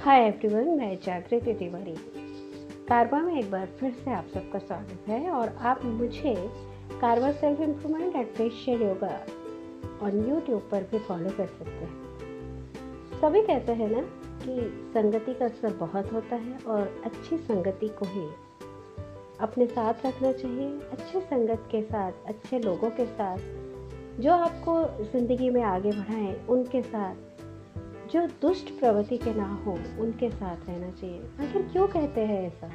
Hi everyone मैं जागृति तिवारी। कारवा में एक बार फिर से आप सबका स्वागत है और आप मुझे Karva self improvement and facial yoga on YouTube पर भी फॉलो कर सकते हैं। सभी कहते हैं ना कि संगति का असर बहुत होता है और अच्छी संगति को ही अपने साथ रखना चाहिए, अच्छे संगत के साथ, अच्छे लोगों के साथ, जो आपको ज़िंदगी में आगे बढ़ाएँ, उनके साथ जो दुष्ट प्रवृत्ति के ना हो, उनके साथ रहना चाहिए। आखिर क्यों कहते हैं ऐसा?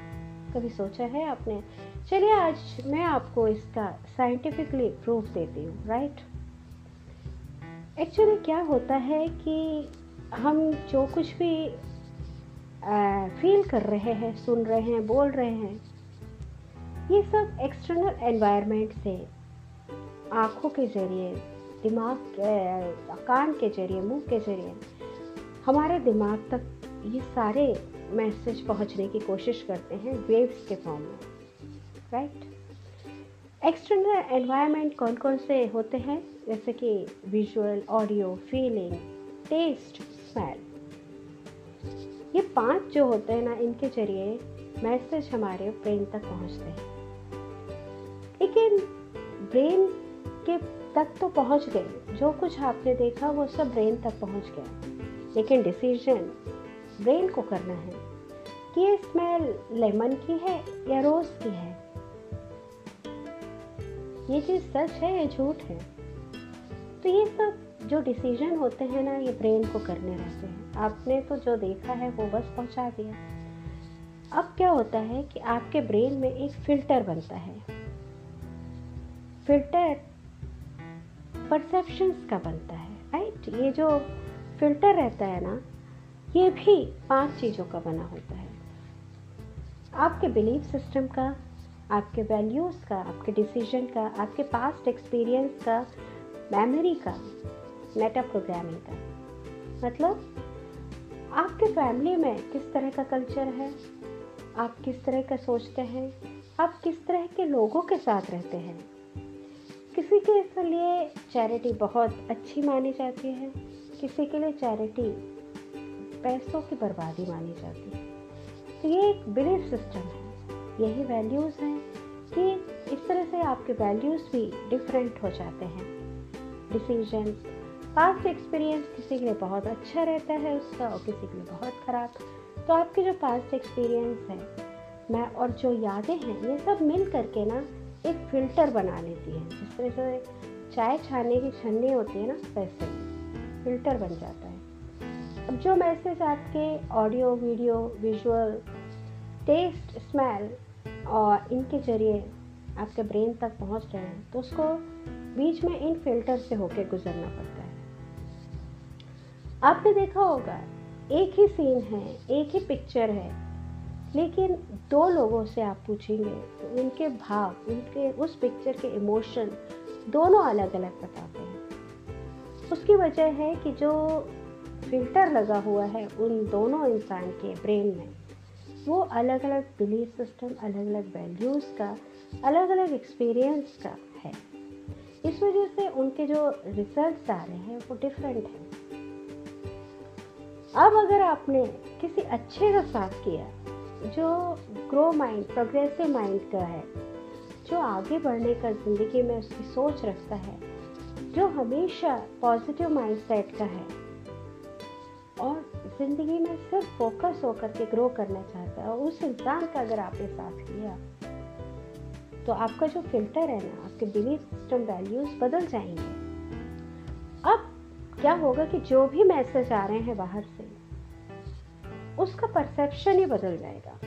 कभी सोचा है आपने? चलिए आज मैं आपको इसका साइंटिफिकली प्रूफ देती हूँ राइट एक्चुअली क्या होता है कि हम जो कुछ भी फील कर रहे हैं, सुन रहे हैं, बोल रहे हैं, ये सब एक्सटर्नल एनवायरनमेंट से, आँखों के ज़रिए, दिमाग कान के ज़रिए, मुँह के ज़रिए। हमारे दिमाग तक ये सारे मैसेज पहुँचने की कोशिश करते हैं वेव्स के फॉर्म में राइट एक्सटर्नल एनवायरनमेंट कौन कौन से होते हैं? जैसे कि visual audio feeling taste smell ये पाँच जो होते हैं ना, इनके ज़रिए मैसेज हमारे ब्रेन तक पहुँचते हैं। लेकिन ब्रेन के तक तो पहुँच गए। जो कुछ आपने देखा, वो सब ब्रेन तक पहुँच गया। लेकिन डिसीज़न ब्रेन को करना है। कि ये स्मेल लेमन की है या रोज़ की है? ये चीज़ सच है या झूठ है? तो ये सब जो डिसीज़न होते हैं ना, ये ब्रेन को करने रहते हैं। आपने तो जो देखा है, वो बस पहुँचा दिया। अब क्या होता है कि आपके ब्रेन में एक फ़िल्टर बनता है। फ़िल्टर परसेप्शंस का बनता है राइट ये जो फ़िल्टर रहता है ना, ये भी पाँच चीज़ों का बना होता है। आपके बिलीफ सिस्टम का, आपके वैल्यूज़ का, आपके डिसीज़न का, आपके पास्ट एक्सपीरियंस का मेमोरी का मेटा प्रोग्रामिंग का। मतलब आपके फैमिली में किस तरह का कल्चर है, आप किस तरह का सोचते हैं, आप किस तरह के लोगों के साथ रहते हैं। किसी के लिए चैरिटी बहुत अच्छी मानी जाती है। किसी के लिए चैरिटी पैसों की बर्बादी मानी जाती है। तो ये एक बिलीफ सिस्टम है। यही वैल्यूज़ हैं कि इस तरह से आपके वैल्यूज़ भी डिफरेंट हो जाते हैं। डिसीज़न पास्ट एक्सपीरियंस किसी के लिए बहुत अच्छा रहता है उसका और किसी के लिए बहुत ख़राब। तो आपके जो पास्ट एक्सपीरियंस है, मैं और जो यादें हैं, ये सब मिल करके ना एक फ़िल्टर बना लेती है। जिस तरह से चाय छाने की छन्नी होती है ना, वैसे फ़िल्टर बन जाता है। अब जो मैसेज आपके audio video visual taste smell और इनके ज़रिए आपके ब्रेन तक पहुँच रहे हैं तो उसको बीच में इन फ़िल्टर से होके गुजरना पड़ता है। आपने देखा होगा, एक ही सीन है, एक ही पिक्चर है, लेकिन दो लोगों से आप पूछेंगे तो उनके भाव, उनके, उस पिक्चर के इमोशन दोनों अलग अलग बताते हैं। उसकी वजह है कि जो फ़िल्टर लगा हुआ है उन दोनों इंसान के ब्रेन में, वो अलग अलग बिलीफ सिस्टम अलग अलग वैल्यूज़ का अलग अलग एक्सपीरियंस का है। इस वजह से उनके जो रिजल्ट्स आ रहे हैं, वो डिफरेंट हैं। अब अगर आपने किसी अच्छे का साथ किया, जो ग्रो माइंड प्रोग्रेसिव माइंड का है, जो आगे बढ़ने का ज़िंदगी में उसकी सोच रखता है जो हमेशा पॉजिटिव माइंडसेट का है और ज़िंदगी में सिर्फ़ फोकस होकर के ग्रो करना चाहता है उस इंसान का अगर आपने साथ किया तो आपका जो फ़िल्टर है ना, आपके बिलीफ सिस्टम वैल्यूज़ बदल जाएँगे। अब क्या होगा कि जो भी मैसेज आ रहे हैं बाहर से, उसका परसेप्शन ही बदल जाएगा।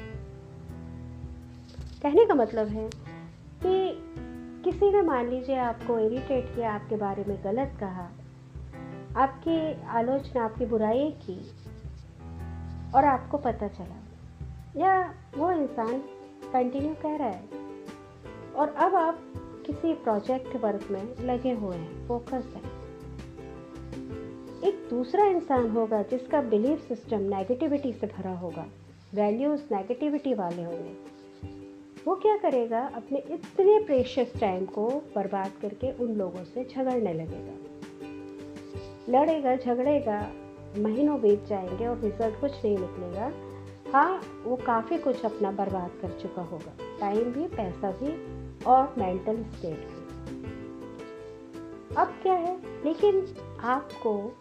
कहने का मतलब है किसी ने मान लीजिए आपको इरिटेट किया, आपके बारे में गलत कहा, आपकी आलोचना, आपकी बुराई की, और आपको पता चला, या वो इंसान कंटिन्यू कह रहा है, और अब आप किसी प्रोजेक्ट वर्क में लगे हुए हैं फोकस है। एक दूसरा इंसान होगा जिसका बिलीफ सिस्टम नेगेटिविटी से भरा होगा वैल्यूज़ नेगेटिविटी वाले होंगे। वो क्या करेगा? अपने इतने प्रेशियस टाइम को बर्बाद करके उन लोगों से झगड़ने लगेगा। लड़ेगा, झगड़ेगा, महीनों बीत जाएँगे और रिज़ल्ट कुछ नहीं निकलेगा। हाँ वो काफ़ी कुछ अपना बर्बाद कर चुका होगा। टाइम भी, पैसा भी और मेंटल स्टेट भी। अब क्या है? लेकिन आपको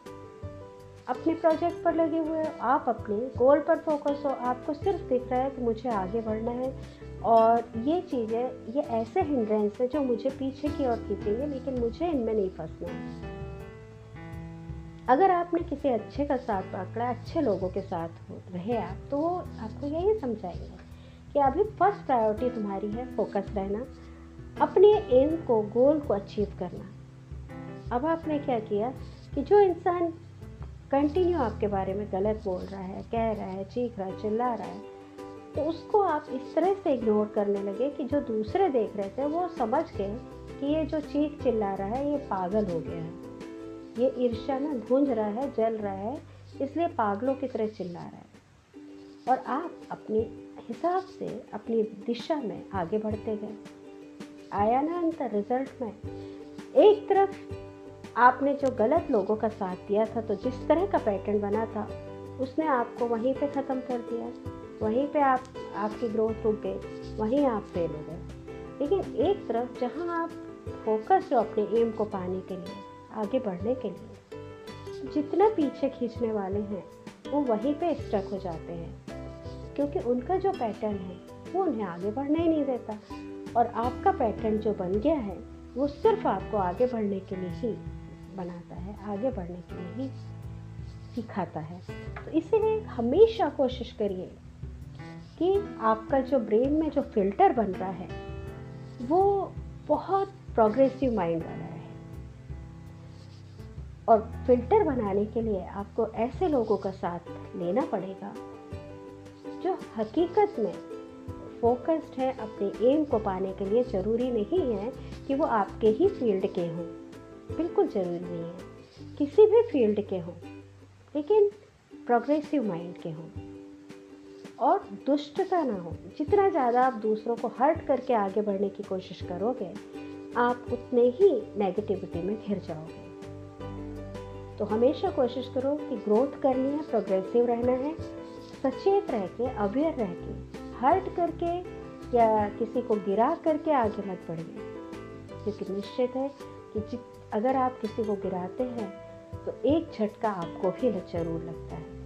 अपने प्रोजेक्ट पर लगे हुए आप अपने गोल पर फोकस हो। आपको सिर्फ़ दिख रहा है कि मुझे आगे बढ़ना है। और ये चीज़ें, ये ऐसे हिंड्रेंस है जो मुझे पीछे की ओर खींचेंगे, लेकिन मुझे इनमें नहीं फंसना। है अगर आपने किसी अच्छे का साथ पकड़ा, अच्छे लोगों के साथ रहे आप तो वो आपको यही समझाएँगे कि अभी फ़र्स्ट प्रायोरिटी तुम्हारी है फोकस रहना, अपने एम को गोल को अचीव करना। अब आपने क्या किया कि जो इंसान कंटिन्यू आपके बारे में गलत बोल रहा है, कह रहा है, चीख रहा है, चिल्ला रहा है तो उसको आप इस तरह से इग्नोर करने लगे कि जो दूसरे देख रहे थे, वो समझ गए कि ये जो चीख चिल्ला रहा है, ये पागल हो गया है। ये ईर्ष्या ना भूंज रहा है, जल रहा है, इसलिए पागलों की तरह चिल्ला रहा है। और आप अपने हिसाब से, अपनी दिशा में आगे बढ़ते गए। आया ना अंतर रिज़ल्ट में। एक तरफ़ आपने जो गलत लोगों का साथ दिया था तो जिस तरह का पैटर्न बना था, उसने आपको वहीं पे ख़त्म कर दिया। वहीं पे आप, आपकी ग्रोथ रुक गई, वहीं आप फेल हो गए। लेकिन एक तरफ़ जहाँ आप फोकस हो अपने एम को पाने के लिए, आगे बढ़ने के लिए, जितना पीछे खींचने वाले हैं, वो वहीं पे स्टक हो जाते हैं। क्योंकि उनका जो पैटर्न है, वो उन्हें आगे बढ़ने ही नहीं देता। और आपका पैटर्न जो बन गया है, वो सिर्फ़ आपको आगे बढ़ने के लिए ही बनाता है, आगे बढ़ने के लिए ही सिखाता है। तो इसीलिए हमेशा कोशिश करिए कि आपका जो ब्रेन में जो फ़िल्टर बन रहा है, वो बहुत प्रोग्रेसिव माइंड वाला है। और फ़िल्टर बनाने के लिए आपको ऐसे लोगों का साथ लेना पड़ेगा, जो हकीकत में फोकस्ड है, अपने एम को पाने के लिए ज़रूरी नहीं है कि वो आपके ही फ़ील्ड के हों। बिल्कुल ज़रूरी नहीं है, किसी भी फ़ील्ड के हों, लेकिन प्रोग्रेसिव माइंड के हों। और दुष्टता ना हो। जितना ज़्यादा आप दूसरों को हर्ट करके आगे बढ़ने की कोशिश करोगे, आप उतने ही नेगेटिविटी में घिर जाओगे। तो हमेशा कोशिश करो कि ग्रोथ करनी है प्रोग्रेसिव रहना है, सचेत रह के, अवेयर रह के हर्ट करके या किसी को गिरा करके आगे मत बढ़िए। क्योंकि निश्चित है कि अगर आप किसी को गिराते हैं तो एक झटका आपको भी ज़रूर लगता है।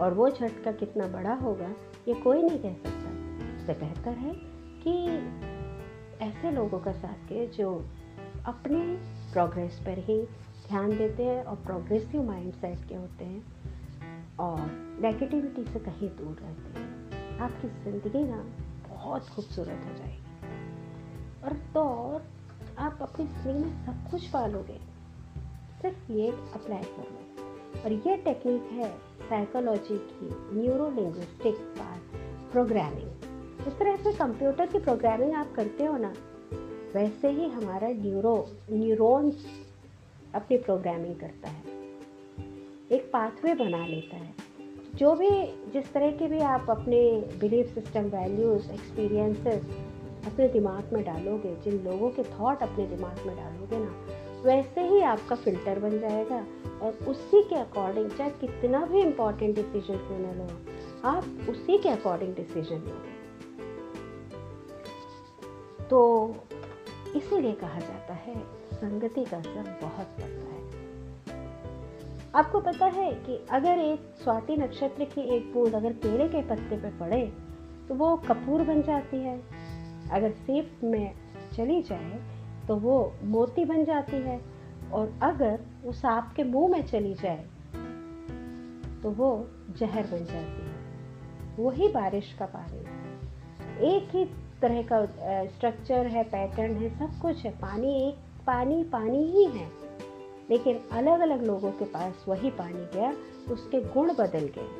और वो झटका कितना बड़ा होगा, ये कोई नहीं कह सकता। इससे बेहतर है कि ऐसे लोगों का साथ के जो अपने प्रोग्रेस पर ही ध्यान देते हैं और प्रोग्रेसिव माइंड सेट के होते हैं और नेगेटिविटी से कहीं दूर रहते हैं। आपकी ज़िंदगी ना बहुत खूबसूरत हो जाएगी। और तो और आप अपनी ज़िंदगी में सब कुछ पालोगे। सिर्फ़ ये अप्लाई कर लो और ये टेक्निक है साइकोलॉजी की न्यूरो लिंग्विस्टिक पार्ट प्रोग्रामिंग इस तरह से कंप्यूटर की प्रोग्रामिंग आप करते हो ना, वैसे ही हमारा न्यूरो न्यूरॉन्स अपनी प्रोग्रामिंग करता है। एक पाथवे बना लेता है। जो भी, जिस तरह के भी आप अपने बिलीफ सिस्टम वैल्यूज़ एक्सपीरियंसेस अपने दिमाग में डालोगे, जिन लोगों के थॉट अपने दिमाग में डालोगे ना वैसे ही आपका फ़िल्टर बन जाएगा और उसी के अकॉर्डिंग चाहे कितना भी इम्पोर्टेंट डिसीज़न क्यों ना लो आप उसी के अकॉर्डिंग डिसीज़न लोगे। तो इसीलिए कहा जाता है, संगति का असर बहुत पड़ता है। आपको पता है कि अगर एक स्वाति नक्षत्र की एक बूंद अगर केले के पत्ते पर पड़े तो वो कपूर बन जाती है। अगर सेफ़ में चली जाए तो वो मोती बन जाती है। और अगर वो सांप के मुँह में चली जाए तो वो जहर बन जाती है। वही बारिश का पानी। एक ही तरह का स्ट्रक्चर है पैटर्न है, सब कुछ है। पानी एक, पानी पानी ही है। लेकिन अलग अलग लोगों के पास वही पानी गया, उसके गुण बदल गए।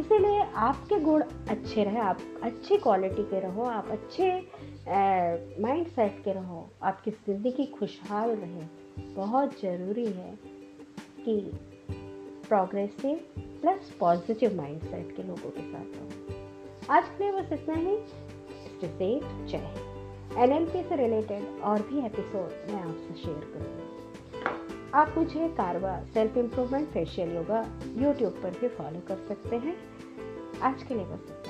इसीलिए आपके गुण अच्छे रहे, आप अच्छी क्वालिटी के रहो, आप अच्छे माइंड सेट के रहो। आपकी ज़िंदगी खुशहाल रहे। बहुत ज़रूरी है कि progressive plus positive mindset के लोगों के साथ रहो। आज के लिए बस इतना ही। सेफ़ जय एन से रिलेटेड और भी एपिसोड मैं आपसे शेयर करूँगी। आप मुझे कारवा self improvement facial yoga YouTube पर भी फॉलो कर सकते हैं। आज के लिए बस इतना